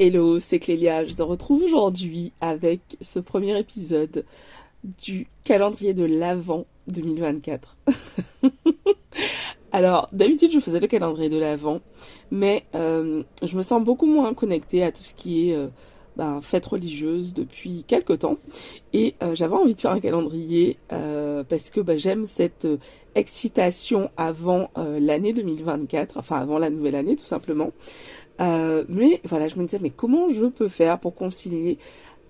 Hello, c'est Clélia. Je te retrouve aujourd'hui avec ce premier épisode du calendrier de l'Avent 2024. Alors, d'habitude, je faisais le calendrier de l'Avent, mais euh, je me sens beaucoup moins connectée à tout ce qui est euh, ben, fête religieuse depuis quelques temps. Et euh, j'avais envie de faire un calendrier parce que ben, j'aime cette excitation avant l'année 2024, enfin avant la nouvelle année tout simplement. Euh, mais voilà, je me disais, mais comment je peux faire pour concilier,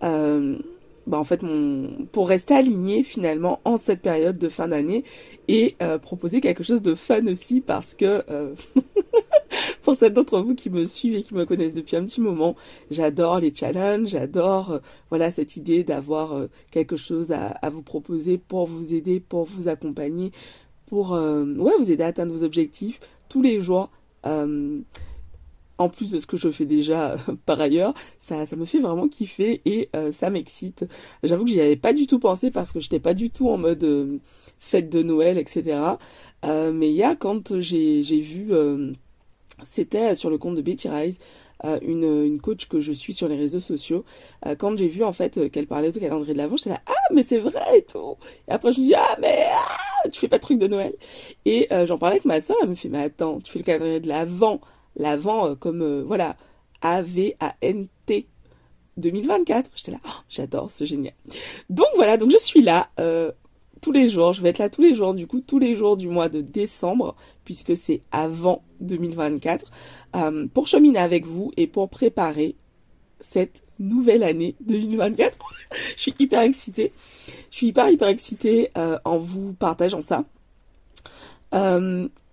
euh, bah en fait, mon, pour rester aligné finalement en cette période de fin d'année et euh, proposer quelque chose de fun aussi parce que euh, pour celles d'entre vous qui me suivent et qui me connaissent depuis un petit moment, j'adore les challenges, j'adore euh, voilà cette idée d'avoir quelque chose à, à, vous proposer pour vous aider, pour vous accompagner, pour ouais vous aider à atteindre vos objectifs tous les jours. Euh, en plus de ce que je fais déjà par ailleurs, ça, ça me fait vraiment kiffer et euh, ça m'excite. J'avoue que j'y avais pas du tout pensé parce que j'étais pas du tout en mode euh, fête de Noël, etc. Euh, mais il y a quand j'ai vu, c'était sur le compte de Betty Rise, une, une, coach que je suis sur les réseaux sociaux, quand j'ai vu en fait qu'elle parlait de calendrier de l'avant, j'étais là ah mais c'est vrai et tout. Et après je me dis ah mais ah, tu fais pas de truc de Noël. Et j'en parlais avec ma soeur, elle me fait mais attends tu fais le calendrier de l'avant l'avant euh, comme euh, voilà A-V-A-N-T 2024. J'étais là, oh, j'adore, c'est génial. Donc voilà, donc je suis là euh, tous les jours. Je vais être là tous les jours, du coup, tous les jours du mois de décembre, puisque c'est avant 2024, pour cheminer avec vous et pour préparer cette nouvelle année 2024. je suis hyper excitée. Je suis hyper, hyper excitée en vous partageant ça.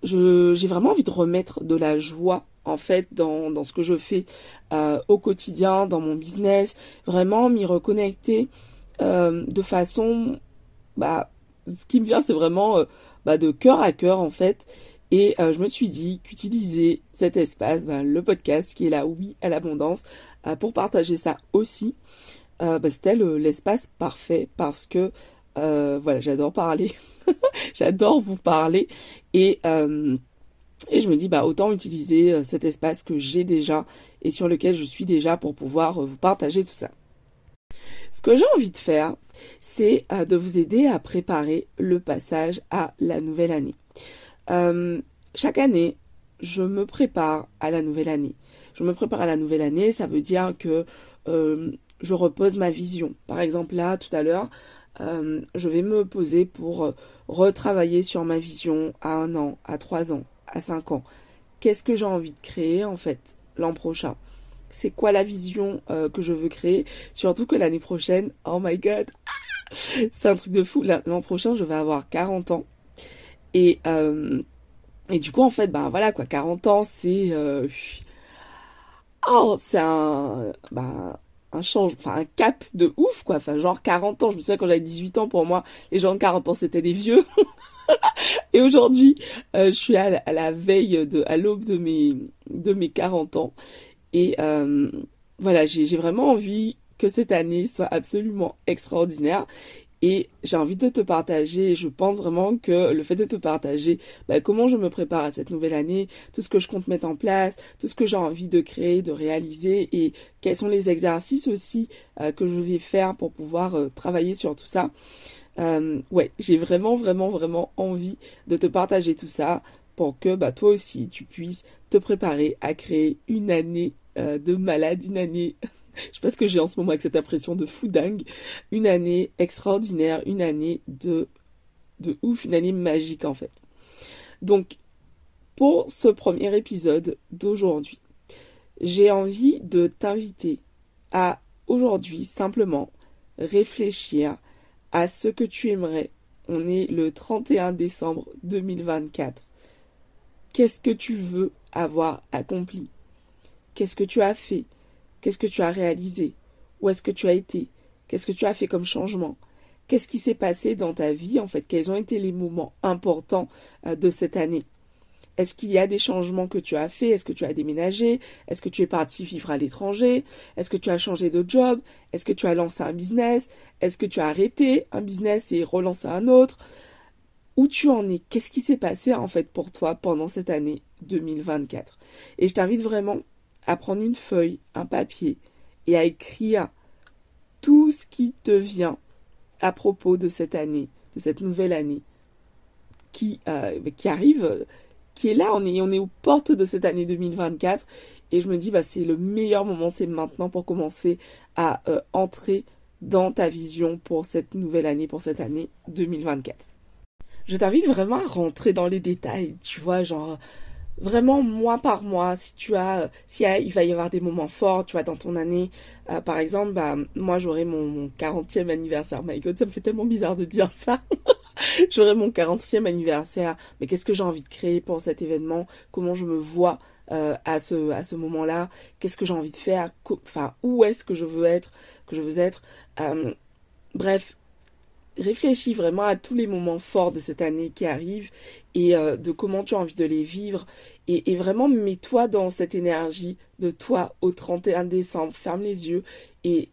J'ai vraiment envie de remettre de la joie en fait dans, dans ce que je fais euh, au quotidien, dans mon business, vraiment m'y reconnecter euh, de façon, bah, ce qui me vient c'est vraiment euh, bah, de cœur à cœur en fait. Et je me suis dit qu'utiliser cet espace, bah, le podcast qui est là, oui, à l'abondance, pour partager ça aussi, bah, c'était l'espace parfait parce que voilà, j'adore parler, j'adore vous parler et et je me dis, bah, autant utiliser euh, cet espace que j'ai déjà et sur lequel je suis déjà pour pouvoir euh, vous partager tout ça. Ce que j'ai envie de faire, c'est euh, de vous aider à préparer le passage à la nouvelle année. chaque année, je me prépare à la nouvelle année. Je me prépare à la nouvelle année, ça veut dire que je repose ma vision. Par exemple, là, tout à l'heure, je vais me poser pour retravailler sur ma vision à un an, à trois ans, à 5 ans. Qu'est-ce que j'ai envie de créer en fait l'an prochain? C'est quoi la vision euh, que je veux créer? Surtout que l'année prochaine, oh my god, c'est un truc de fou. L'an prochain, je vais avoir 40 ans. Et, euh, et du coup, en fait, ben voilà quoi, 40 ans, c'est... Euh, oh, c'est un... Ben, un change, un cap de ouf quoi, enfin genre 40 ans, je me souviens quand j'avais 18 ans pour moi, les gens de 40 ans c'était des vieux. et aujourd'hui, euh, je suis à la, veille de, à l'aube de mes, de mes 40 ans. Et euh, voilà, j'ai vraiment envie que cette année soit absolument extraordinaire. Et j'ai envie de te partager, je pense vraiment que le fait de te partager bah, comment je me prépare à cette nouvelle année, tout ce que je compte mettre en place, tout ce que j'ai envie de créer, de réaliser et quels sont les exercices aussi euh, que je vais faire pour pouvoir travailler sur tout ça. Euh, ouais, j'ai vraiment, vraiment, vraiment envie de te partager tout ça pour que bah, toi aussi tu puisses te préparer à créer une année euh, de malade, une année, je sais pas ce que j'ai en ce moment avec cette impression de fou dingue, une année extraordinaire, une année de, de ouf, une année magique en fait. Donc, pour ce premier épisode d'aujourd'hui, j'ai envie de t'inviter à aujourd'hui simplement réfléchir à ce que tu aimerais. On est le 31 décembre 2024. Qu'est-ce que tu veux avoir accompli? Qu'est-ce que tu as fait? Qu'est-ce que tu as réalisé? Où est-ce que tu as été? Qu'est-ce que tu as fait comme changement? Qu'est-ce qui s'est passé dans ta vie en fait? Quels ont été les moments importants euh, de cette année? Est-ce qu'il y a des changements que tu as fait? Est-ce que tu as déménagé? Est-ce que tu es parti vivre à l'étranger? Est-ce que tu as changé de job? Est-ce que tu as lancé un business? Est-ce que tu as arrêté un business et relancé un autre? Où tu en es? Qu'est-ce qui s'est passé en fait pour toi pendant cette année 2024 Et je t'invite vraiment à prendre une feuille, un papier et à écrire tout ce qui te vient à propos de cette année, de cette nouvelle année qui, euh, arrive, qui est là, on est, on aux portes de cette année 2024 et je me dis bah c'est le meilleur moment, c'est maintenant pour commencer à euh, entrer dans ta vision pour cette nouvelle année, pour cette année 2024. Je t'invite vraiment à rentrer dans les détails, tu vois, genre vraiment mois par mois, si tu as, si il va y avoir des moments forts, tu vois, dans ton année, euh, par exemple, bah, moi j'aurai mon, 40e anniversaire. My God, ça me fait tellement bizarre de dire ça. j'aurai mon 40e anniversaire, mais qu'est-ce que j'ai envie de créer pour cet événement? Comment je me vois euh, à ce, à ce moment-là? Qu'est-ce que j'ai envie de faire? Enfin, où est-ce que je veux être Que je veux être? Euh, Bref, réfléchis vraiment à tous les moments forts de cette année qui arrivent et euh, de comment tu as envie de les vivre. Et, vraiment, mets-toi dans cette énergie de toi au 31 décembre. Ferme les yeux et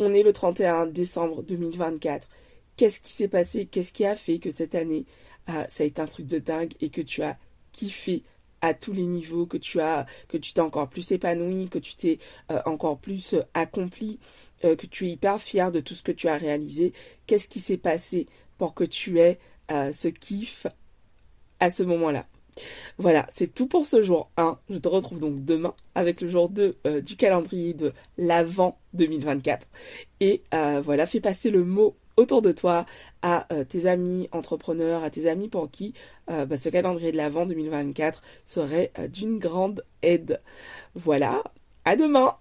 on est le 31 décembre 2024. Qu'est-ce qui s'est passé? Qu'est-ce qui a fait que cette année, euh, ça a été un truc de dingue et que tu as kiffé à tous les niveaux, que tu as, que tu t'es encore plus épanoui, que tu t'es euh, encore plus accompli? Euh, que tu es hyper fier de tout ce que tu as réalisé. Qu'est-ce qui s'est passé pour que tu aies euh, ce kiff à ce moment-là? Voilà, c'est tout pour ce jour 1. Je te retrouve donc demain avec le jour 2 euh, du calendrier de l'Avent 2024. Et voilà, fais passer le mot autour de toi à tes amis entrepreneurs, à tes amis pour qui bah, ce calendrier de l'Avent 2024 serait d'une grande aide. Voilà, à demain